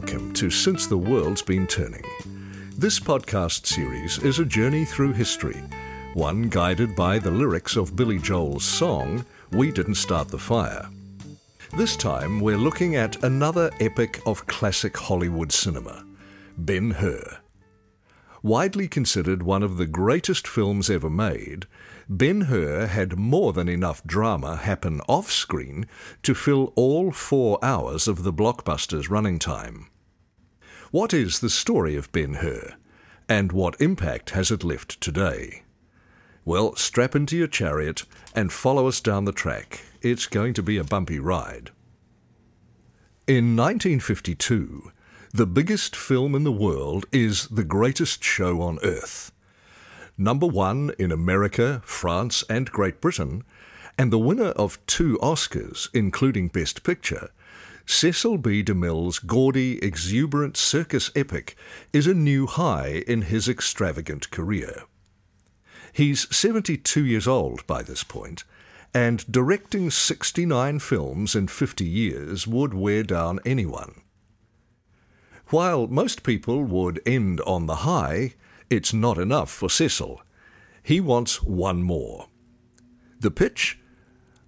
Welcome to Since the World's Been Turning. This podcast series is a journey through history, one guided by the lyrics of Billy Joel's song, We Didn't Start the Fire. This time we're looking at another epic of classic Hollywood cinema, Ben Hur. Widely considered one of the greatest films ever made, Ben Hur had more than enough drama happen off screen to fill all four hours of the blockbuster's running time. What is the story of Ben Hur, and what impact has it left today? Well, strap into your chariot and follow us down the track. It's going to be a bumpy ride. In 1952, the biggest film in the world is The Greatest Show on Earth. Number one in America, France, and Great Britain, and the winner of two Oscars, including Best Picture, Cecil B. DeMille's gaudy, exuberant circus epic is a new high in his extravagant career. He's 72 years old by this point, and directing 69 films in 50 years would wear down anyone. While most people would end on the high, it's not enough for Cecil. He wants one more. The pitch?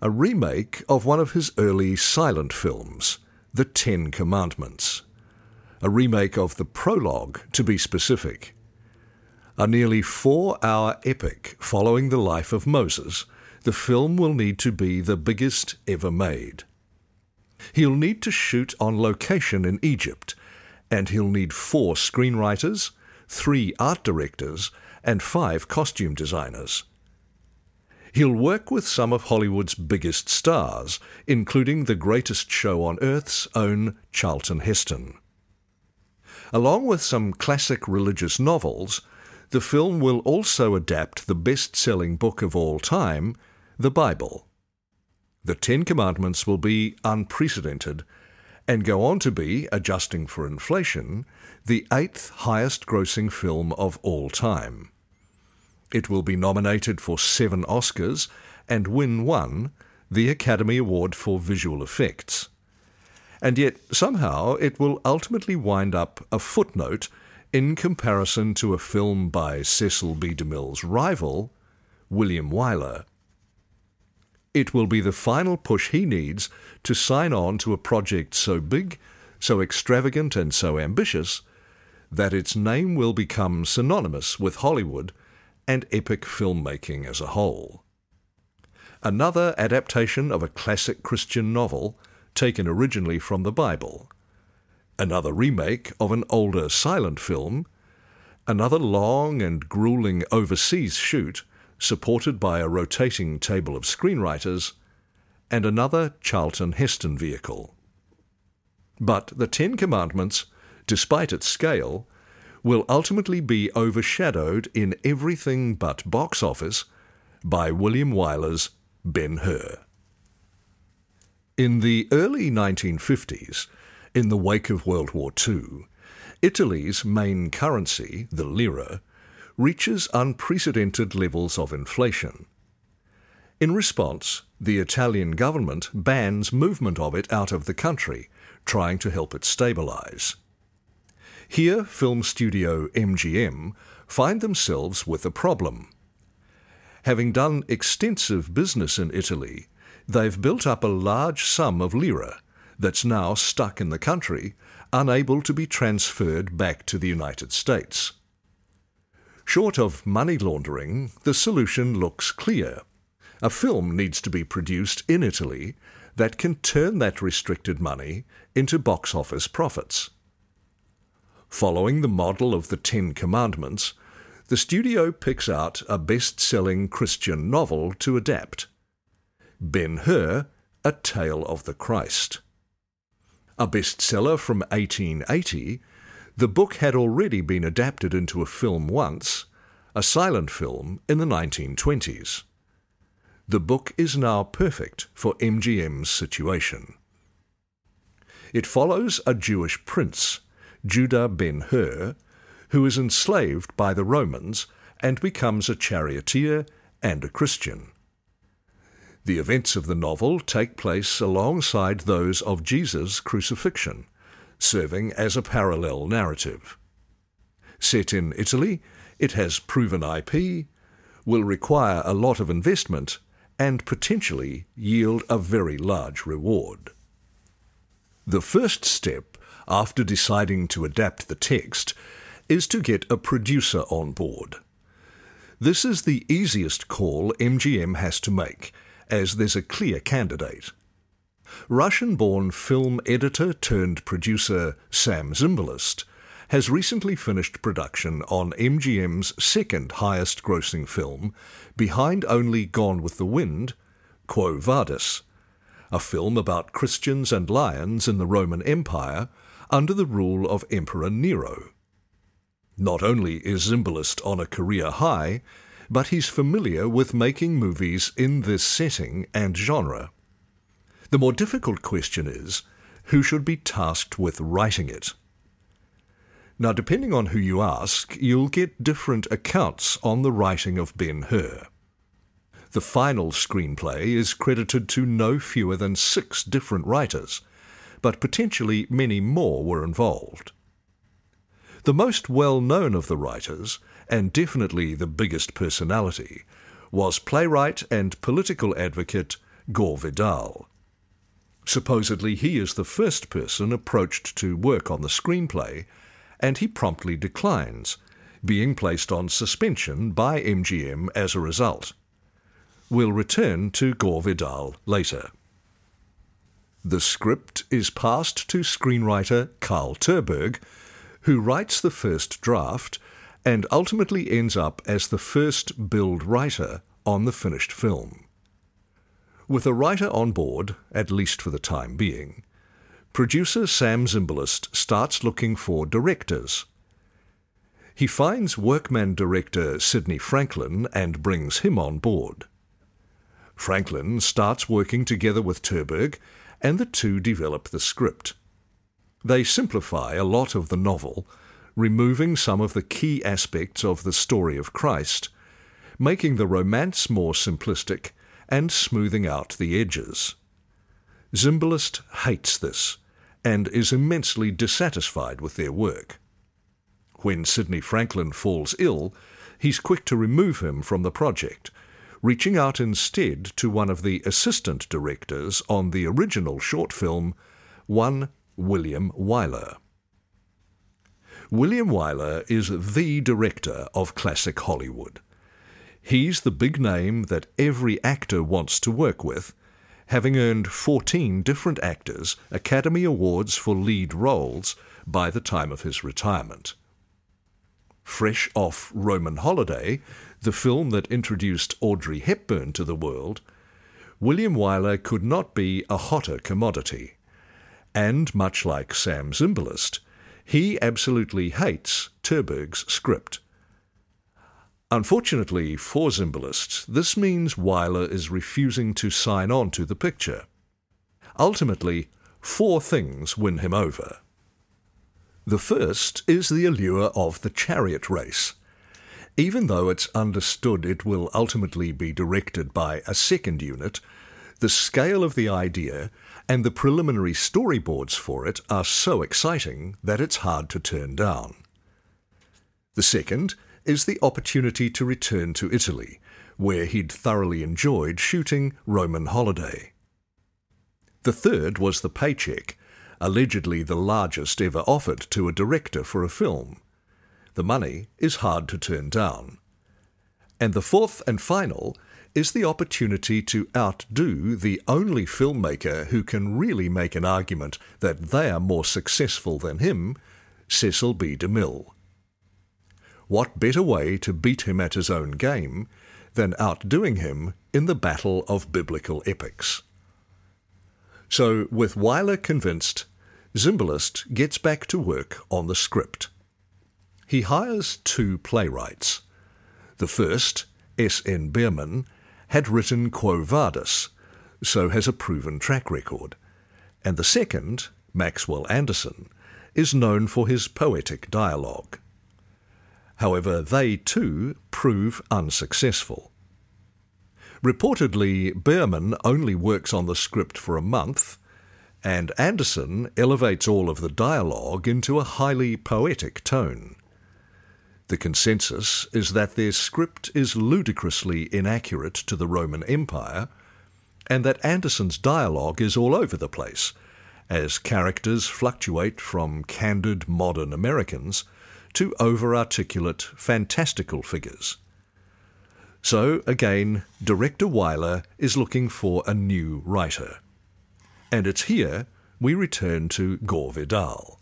A remake of one of his early silent films, The Ten Commandments. A remake of the prologue, to be specific. A nearly four hour epic following the life of Moses, the film will need to be the biggest ever made. He'll need to shoot on location in Egypt and he'll need four screenwriters, three art directors, and five costume designers. He'll work with some of Hollywood's biggest stars, including the greatest show on earth's own Charlton Heston. Along with some classic religious novels, the film will also adapt the best selling book of all time, the Bible. The Ten Commandments will be unprecedented and go on to be, adjusting for inflation, the eighth highest grossing film of all time. It will be nominated for seven Oscars and win one, the Academy Award for Visual Effects. And yet, somehow, it will ultimately wind up a footnote in comparison to a film by Cecil B. DeMille's rival, William Wyler. It will be the final push he needs to sign on to a project so big, so extravagant, and so ambitious that its name will become synonymous with Hollywood and epic filmmaking as a whole. Another adaptation of a classic Christian novel taken originally from the Bible. Another remake of an older silent film. Another long and grueling overseas shoot supported by a rotating table of screenwriters, and another Charlton Heston vehicle. But the Ten Commandments, despite its scale, will ultimately be overshadowed in everything but box office by William Wyler's Ben Hur. In the early 1950s, in the wake of World War II, Italy's main currency, the lira, reaches unprecedented levels of inflation. In response, the Italian government bans movement of it out of the country, trying to help it stabilize. Here, film studio MGM find themselves with a problem. Having done extensive business in Italy, they've built up a large sum of lira that's now stuck in the country, unable to be transferred back to the United States. Short of money laundering, the solution looks clear. A film needs to be produced in Italy that can turn that restricted money into box office profits. Following the model of the Ten Commandments, the studio picks out a best selling Christian novel to adapt Ben Hur, A Tale of the Christ. A bestseller from 1880, the book had already been adapted into a film once, a silent film in the 1920s. The book is now perfect for MGM's situation. It follows a Jewish prince, Judah ben Hur, who is enslaved by the Romans and becomes a charioteer and a Christian. The events of the novel take place alongside those of Jesus' crucifixion, serving as a parallel narrative. Set in Italy, it has proven IP, will require a lot of investment, and potentially yield a very large reward. The first step after deciding to adapt the text is to get a producer on board. This is the easiest call MGM has to make, as there's a clear candidate. Russian born film editor turned producer Sam Zimbalist has recently finished production on MGM's second highest grossing film, behind only Gone with the Wind, Quo Vadis, a film about Christians and lions in the Roman Empire under the rule of Emperor Nero. Not only is Zimbalist on a career high, but he's familiar with making movies in this setting and genre. The more difficult question is who should be tasked with writing it? Now, depending on who you ask, you'll get different accounts on the writing of Ben Hur. The final screenplay is credited to no fewer than six different writers, but potentially many more were involved. The most well known of the writers, and definitely the biggest personality, was playwright and political advocate Gore Vidal. Supposedly, he is the first person approached to work on the screenplay, and he promptly declines, being placed on suspension by MGM as a result. We'll return to Gore Vidal later. The script is passed to screenwriter Carl Tunberg, who writes the first draft and ultimately ends up as the first build writer on the finished film. With a writer on board, at least for the time being, producer Sam Zimbalist starts looking for directors. He finds workman director Sidney Franklin and brings him on board. Franklin starts working together with Tunberg, and the two develop the script. They simplify a lot of the novel, removing some of the key aspects of the story of Christ, making the romance more simplistic and smoothing out the edges. Zimbalist hates this and is immensely dissatisfied with their work. When Sidney Franklin falls ill, he's quick to remove him from the project, reaching out instead to one of the assistant directors on the original short film, one William Wyler. William Wyler is the director of classic Hollywood. He's the big name that every actor wants to work with, having earned 14 different actors Academy Awards for lead roles by the time of his retirement. Fresh off Roman Holiday, the film that introduced Audrey Hepburn to the world, William Wyler could not be a hotter commodity. And much like Sam Zimbalist, he absolutely hates Tunberg's script. Unfortunately for Zimbalists, this means Wyler is refusing to sign on to the picture. Ultimately, four things win him over. The first is the allure of the chariot race. Even though it's understood it will ultimately be directed by a second unit, the scale of the idea and the preliminary storyboards for it are so exciting that it's hard to turn down. The second is the opportunity to return to Italy, where he'd thoroughly enjoyed shooting Roman Holiday. The third was the paycheck, allegedly the largest ever offered to a director for a film. The money is hard to turn down. And the fourth and final is the opportunity to outdo the only filmmaker who can really make an argument that they are more successful than him, Cecil B. DeMille. What better way to beat him at his own game than outdoing him in the battle of biblical epics? So, with Wyler convinced, Zimbalist gets back to work on the script. He hires two playwrights. The first, S. N. Behrman, had written Quo Vadis, so has a proven track record. And the second, Maxwell Anderson, is known for his poetic dialogue. However, they too prove unsuccessful. Reportedly, Behrman only works on the script for a month, and Anderson elevates all of the dialogue into a highly poetic tone. The consensus is that their script is ludicrously inaccurate to the Roman Empire, and that Anderson's dialogue is all over the place, as characters fluctuate from candid modern Americans to over articulate fantastical figures. So, again, director Wyler is looking for a new writer. And it's here we return to Gore Vidal.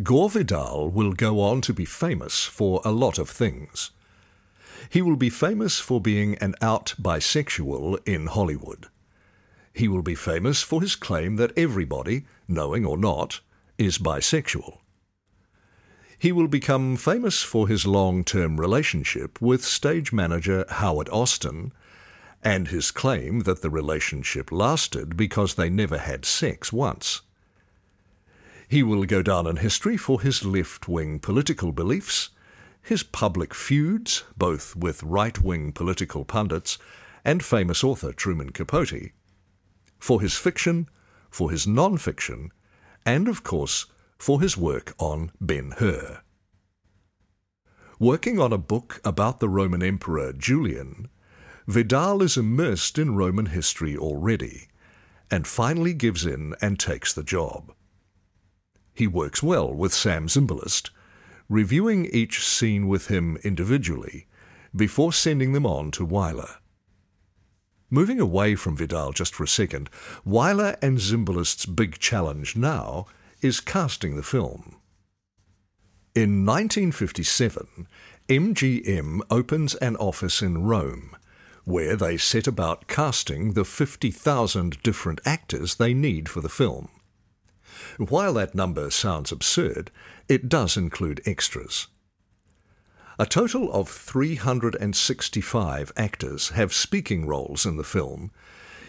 Gore Vidal will go on to be famous for a lot of things. He will be famous for being an out bisexual in Hollywood. He will be famous for his claim that everybody, knowing or not, is bisexual. He will become famous for his long term relationship with stage manager Howard Austin and his claim that the relationship lasted because they never had sex once. He will go down in history for his left wing political beliefs, his public feuds, both with right wing political pundits and famous author Truman Capote, for his fiction, for his non fiction, and of course for his work on Ben Hur. Working on a book about the Roman Emperor Julian, Vidal is immersed in Roman history already, and finally gives in and takes the job. He works well with Sam Zimbalist, reviewing each scene with him individually before sending them on to Wyler. Moving away from Vidal just for a second, Wyler and Zimbalist's big challenge now is casting the film. In 1957, MGM opens an office in Rome, where they set about casting the 50,000 different actors they need for the film. While that number sounds absurd, it does include extras. A total of 365 actors have speaking roles in the film,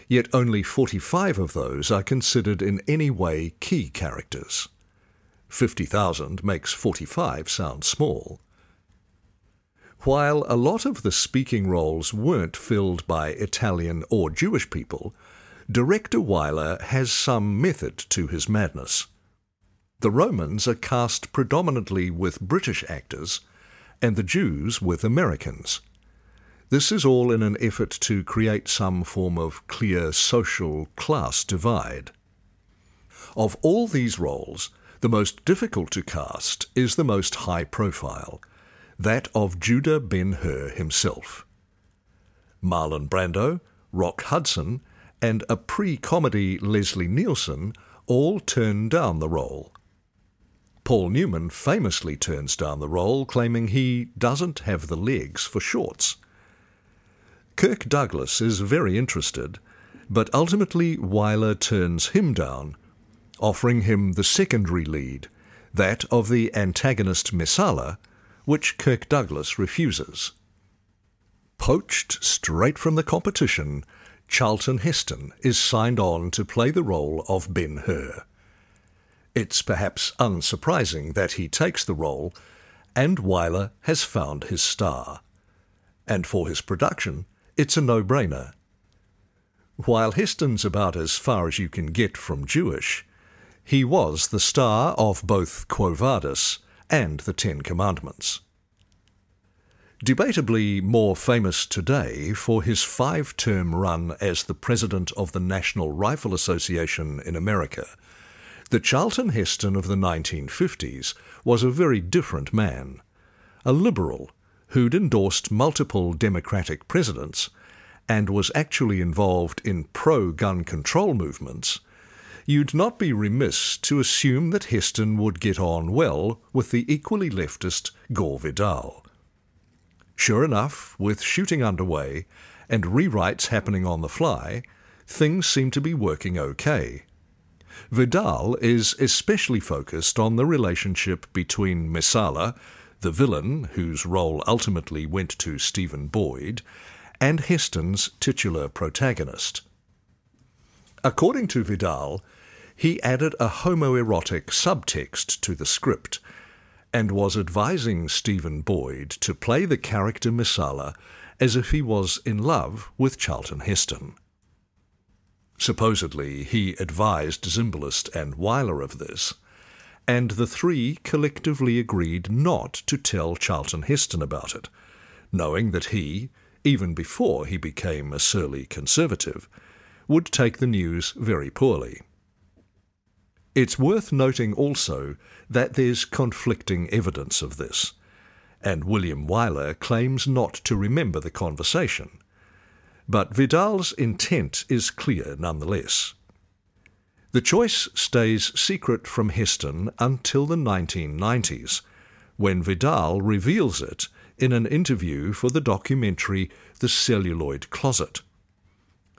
yet only 45 of those are considered in any way key characters. 50,000 makes 45 sound small. While a lot of the speaking roles weren't filled by Italian or Jewish people, Director Wyler has some method to his madness. The Romans are cast predominantly with British actors, and the Jews with Americans. This is all in an effort to create some form of clear social class divide. Of all these roles, the most difficult to cast is the most high profile, that of Judah Ben Hur himself. Marlon Brando, Rock Hudson, and a pre comedy Leslie Nielsen all turned down the role. Paul Newman famously turns down the role, claiming he doesn't have the legs for shorts. Kirk Douglas is very interested, but ultimately Wyler turns him down, offering him the secondary lead, that of the antagonist Messala, which Kirk Douglas refuses. Poached straight from the competition, Charlton Heston is signed on to play the role of Ben Hur. It's perhaps unsurprising that he takes the role, and Wyler has found his star. And for his production, it's a no-brainer. While Heston's about as far as you can get from Jewish, he was the star of both Quo Vadis and the Ten Commandments debatably more famous today for his five term run as the president of the National Rifle Association in America. The Charlton Heston of the 1950s was a very different man. A liberal who'd endorsed multiple Democratic presidents and was actually involved in pro gun control movements, you'd not be remiss to assume that Heston would get on well with the equally leftist Gore Vidal. Sure enough, with shooting underway and rewrites happening on the fly, things seem to be working okay. Vidal is especially focused on the relationship between Messala, the villain whose role ultimately went to Stephen Boyd, and Heston's titular protagonist. According to Vidal, he added a homoerotic subtext to the script and was advising Stephen Boyd to play the character Messala as if he was in love with Charlton Heston. Supposedly, he advised Zimbalist and Wyler of this, and the three collectively agreed not to tell Charlton Heston about it, knowing that he, even before he became a surly conservative, would take the news very poorly. It's worth noting also that there's conflicting evidence of this, and William Wyler claims not to remember the conversation. But Vidal's intent is clear nonetheless. The choice stays secret from Heston until the 1990s, when Vidal reveals it in an interview for the documentary The Celluloid Closet.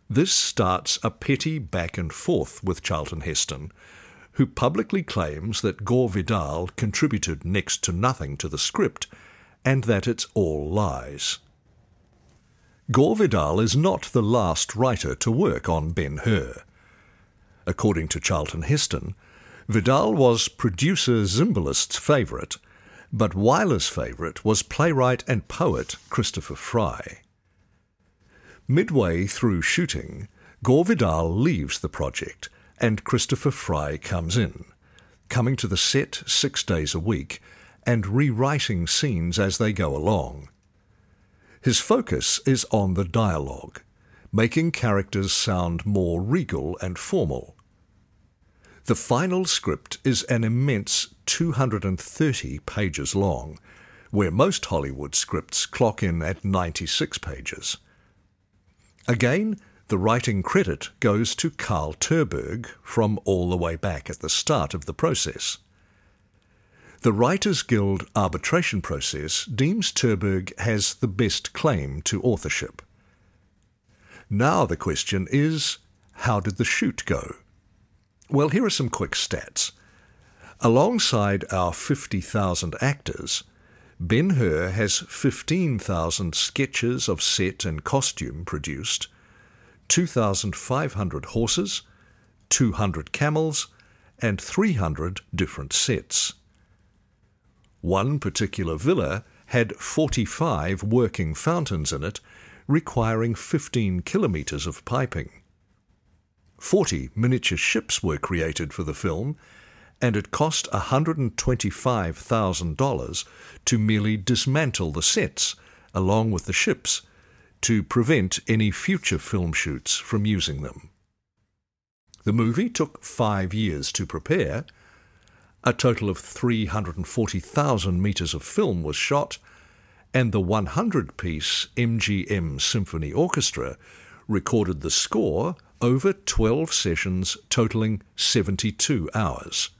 This starts a petty back and forth with Charlton Heston, who publicly claims that Gore Vidal contributed next to nothing to the script and that it's all lies. Gore Vidal is not the last writer to work on Ben Hur. According to Charlton Heston, Vidal was producer Zimbalist's favourite, but Wyler's favourite was playwright and poet Christopher Fry. Midway through shooting, Gore Vidal leaves the project and Christopher Fry comes in, coming to the set six days a week and rewriting scenes as they go along. His focus is on the dialogue, making characters sound more regal and formal. The final script is an immense 230 pages long, where most Hollywood scripts clock in at 96 pages. Again, the writing credit goes to Carl Tunberg from all the way back at the start of the process. The Writers Guild arbitration process deems Tunberg has the best claim to authorship. Now the question is how did the shoot go? Well, here are some quick stats. Alongside our 50,000 actors, Ben Hur has 15,000 sketches of set and costume produced, 2,500 horses, 200 camels, and 300 different sets. One particular villa had 45 working fountains in it, requiring 15 kilometres of piping. Forty miniature ships were created for the film, and it cost $125,000 to merely dismantle the sets along with the ships to prevent any future film shoots from using them. The movie took five years to prepare. A total of 340,000 metres of film was shot, and the 100 piece MGM Symphony Orchestra recorded the score over 12 sessions totaling 72 hours.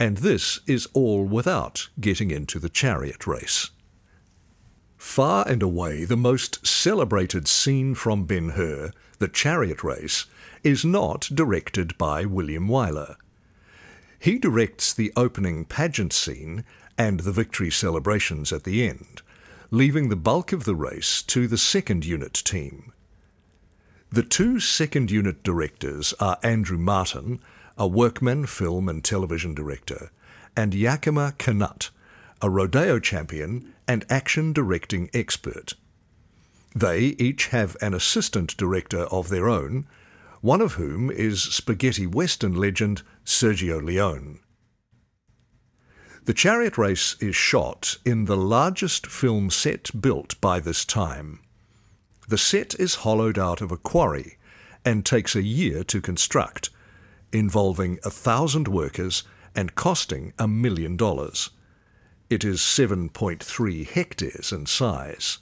And this is all without getting into the chariot race. Far and away the most celebrated scene from Ben Hur, the chariot race, is not directed by William Wyler. He directs the opening pageant scene and the victory celebrations at the end, leaving the bulk of the race to the second unit team. The two second unit directors are Andrew Martin, a workman film and television director, and Yakima Canutt, a rodeo champion and action directing expert. They each have an assistant director of their own, one of whom is spaghetti western legend Sergio Leone. The chariot race is shot in the largest film set built by this time. The set is hollowed out of a quarry and takes a year to construct, involving a thousand workers and costing a million dollars. It is 7.3 hectares in size.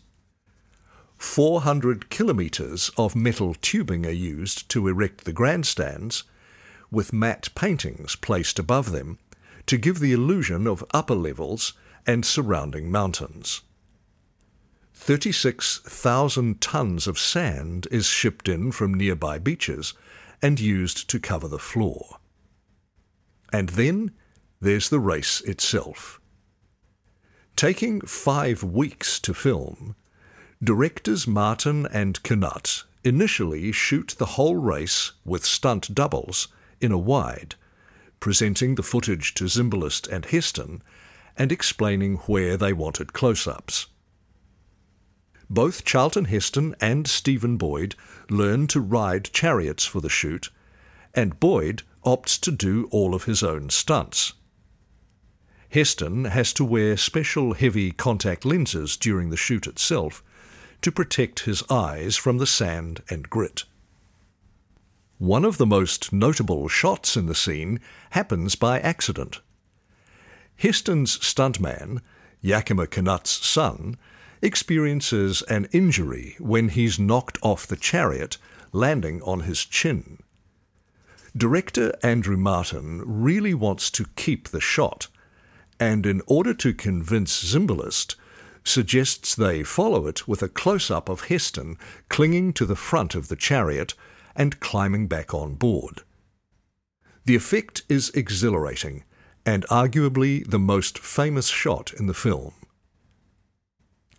400 kilometres of metal tubing are used to erect the grandstands, with matte paintings placed above them to give the illusion of upper levels and surrounding mountains. 36,000 tons of sand is shipped in from nearby beaches and used to cover the floor. And then there's the race itself. Taking five weeks to film, directors Martin and Canutt initially shoot the whole race with stunt doubles in a wide, presenting the footage to Zimbalist and Heston and explaining where they wanted close ups. both Charlton Heston and Stephen Boyd learn to ride chariots for the shoot, and Boyd opts to do all of his own stunts. Heston has to wear special heavy contact lenses during the shoot itself to protect his eyes from the sand and grit. One of the most notable shots in the scene happens by accident. Heston's stuntman, Yakima Canutt's son, experiences an injury when he's knocked off the chariot, landing on his chin. Director Andrew Martin really wants to keep the shot, and in order to convince Zimbalist, suggests they follow it with a close up of Heston clinging to the front of the chariot and climbing back on board. The effect is exhilarating and arguably the most famous shot in the film.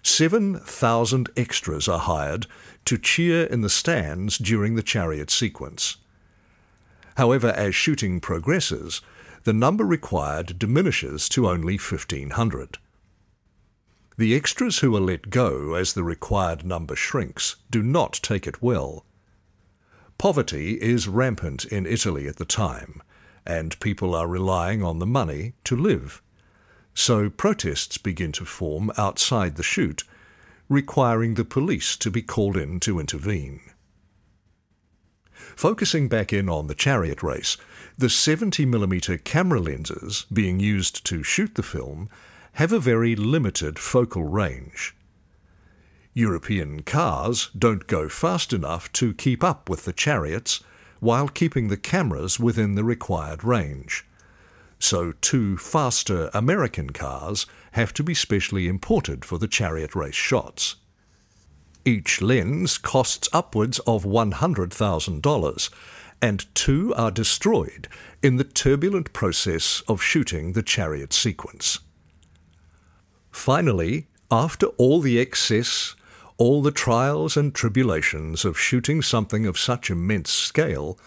7,000 extras are hired to cheer in the stands during the chariot sequence. However, as shooting progresses, the number required diminishes to only 1,500. The extras who are let go as the required number shrinks do not take it well. Poverty is rampant in Italy at the time, and people are relying on the money to live so protests begin to form outside the shoot, requiring the police to be called in to intervene. Focusing back in on the chariot race, the 70mm camera lenses being used to shoot the film have a very limited focal range. European cars don't go fast enough to keep up with the chariots while keeping the cameras within the required range so two faster American cars have to be specially imported for the chariot race shots. Each lens costs upwards of $100,000, and two are destroyed in the turbulent process of shooting the chariot sequence. Finally, after all the excess, all the trials and tribulations of shooting something of such immense scale,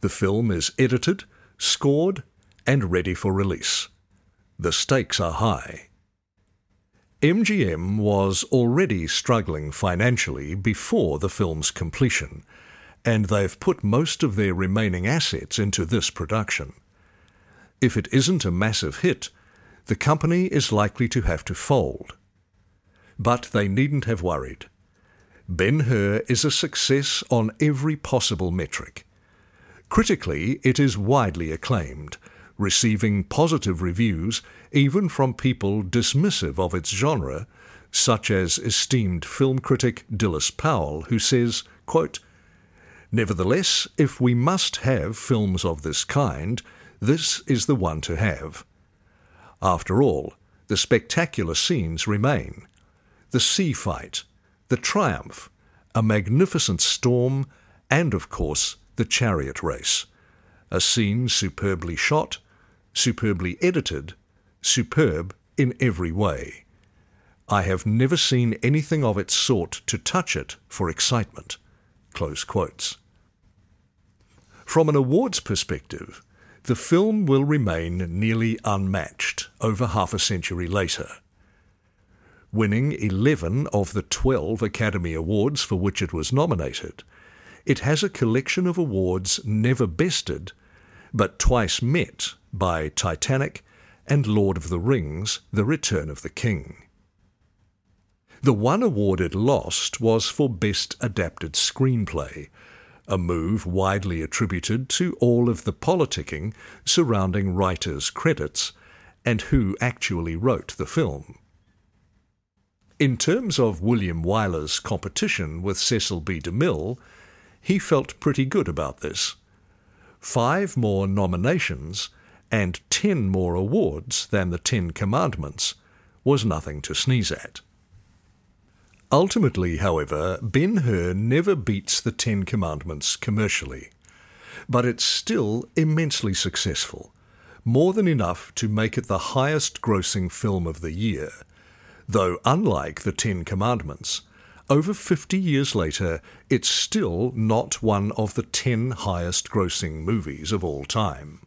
the film is edited, scored, and ready for release. The stakes are high. MGM was already struggling financially before the film's completion, and they've put most of their remaining assets into this production. If it isn't a massive hit, the company is likely to have to fold. But they needn't have worried. Ben Hur is a success on every possible metric. Critically, it is widely acclaimed, receiving positive reviews even from people dismissive of its genre, such as esteemed film critic Dilys Powell, who says, quote, Nevertheless, if we must have films of this kind, this is the one to have. After all, the spectacular scenes remain the sea fight, the triumph, a magnificent storm, and, of course, the chariot race. A scene superbly shot, superbly edited, superb in every way. I have never seen anything of its sort to touch it for excitement. From an awards perspective, the film will remain nearly unmatched over half a century later. Winning 11 of the 12 Academy Awards for which it was nominated, it has a collection of awards never bested, but twice met by Titanic and Lord of the Rings The Return of the King. The one award it lost was for Best Adapted Screenplay, a move widely attributed to all of the politicking surrounding writers' credits and who actually wrote the film. In terms of William Wyler's competition with Cecil B. DeMille, he felt pretty good about this. Five more nominations and ten more awards than the Ten Commandments was nothing to sneeze at. Ultimately, however, Ben Hur never beats the Ten Commandments commercially, but it's still immensely successful, more than enough to make it the highest grossing film of the year, though unlike the Ten Commandments, over 50 years later, it's still not one of the 10 highest grossing movies of all time.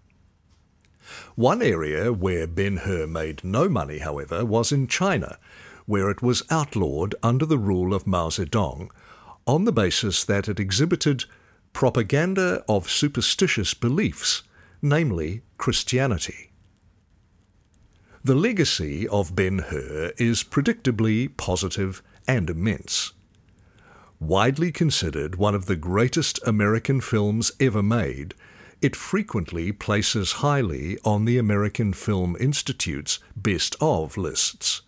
One area where Ben Hur made no money, however, was in China, where it was outlawed under the rule of Mao Zedong on the basis that it exhibited propaganda of superstitious beliefs, namely Christianity. The legacy of Ben Hur is predictably positive and immense. Widely considered one of the greatest American films ever made, it frequently places highly on the American Film Institute's best of lists.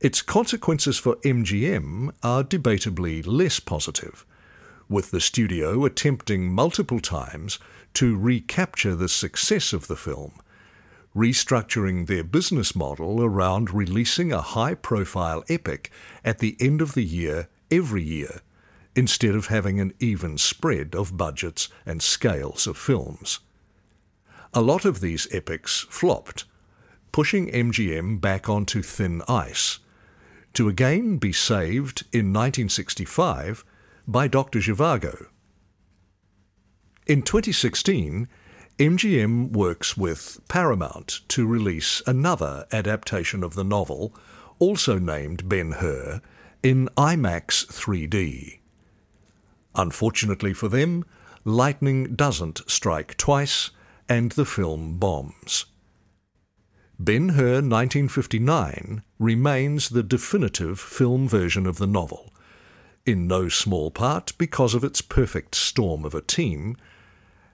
Its consequences for MGM are debatably less positive, with the studio attempting multiple times to recapture the success of the film, restructuring their business model around releasing a high profile epic at the end of the year every year, instead of having an even spread of budgets and scales of films. A lot of these epics flopped, pushing MGM back onto thin ice to again be saved in 1965 by Dr. Zhivago. In 2016, MGM works with Paramount to release another adaptation of the novel, also named Ben Hur, in IMAX 3D. Unfortunately for them, lightning doesn't strike twice, and the film bombs. Ben Hur 1959 remains the definitive film version of the novel, in no small part because of its perfect storm of a team,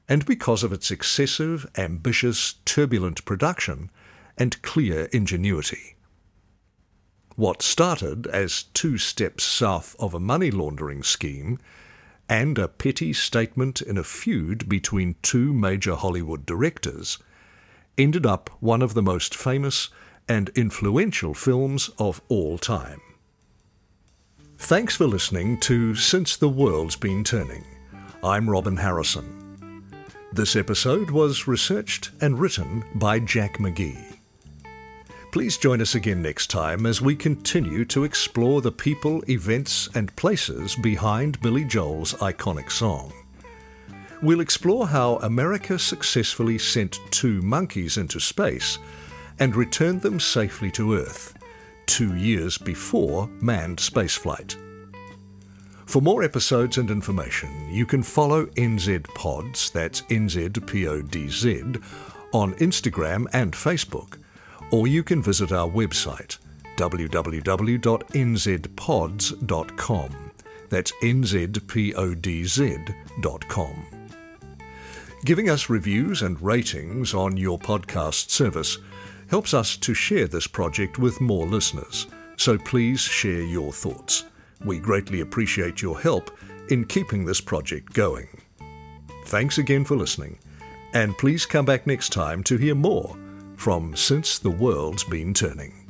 and because of its excessive, ambitious, turbulent production and clear ingenuity. What started as two steps south of a money laundering scheme and a petty statement in a feud between two major Hollywood directors – ended up one of the most famous and influential films of all time. Thanks for listening to Since the World's Been Turning. I'm Robin Harrison. This episode was researched and written by Jack McGee. Please join us again next time as we continue to explore the people, events, and places behind Billy Joel's iconic song. We'll explore how America successfully sent two monkeys into space and returned them safely to Earth, two years before manned spaceflight. For more episodes and information, you can follow NZ Pods, that's NZPODZ, on Instagram and Facebook, or you can visit our website www.nzpods.com. That's nzpodz.com. Giving us reviews and ratings on your podcast service helps us to share this project with more listeners, so please share your thoughts. We greatly appreciate your help in keeping this project going. Thanks again for listening, and please come back next time to hear more from Since the World's Been Turning.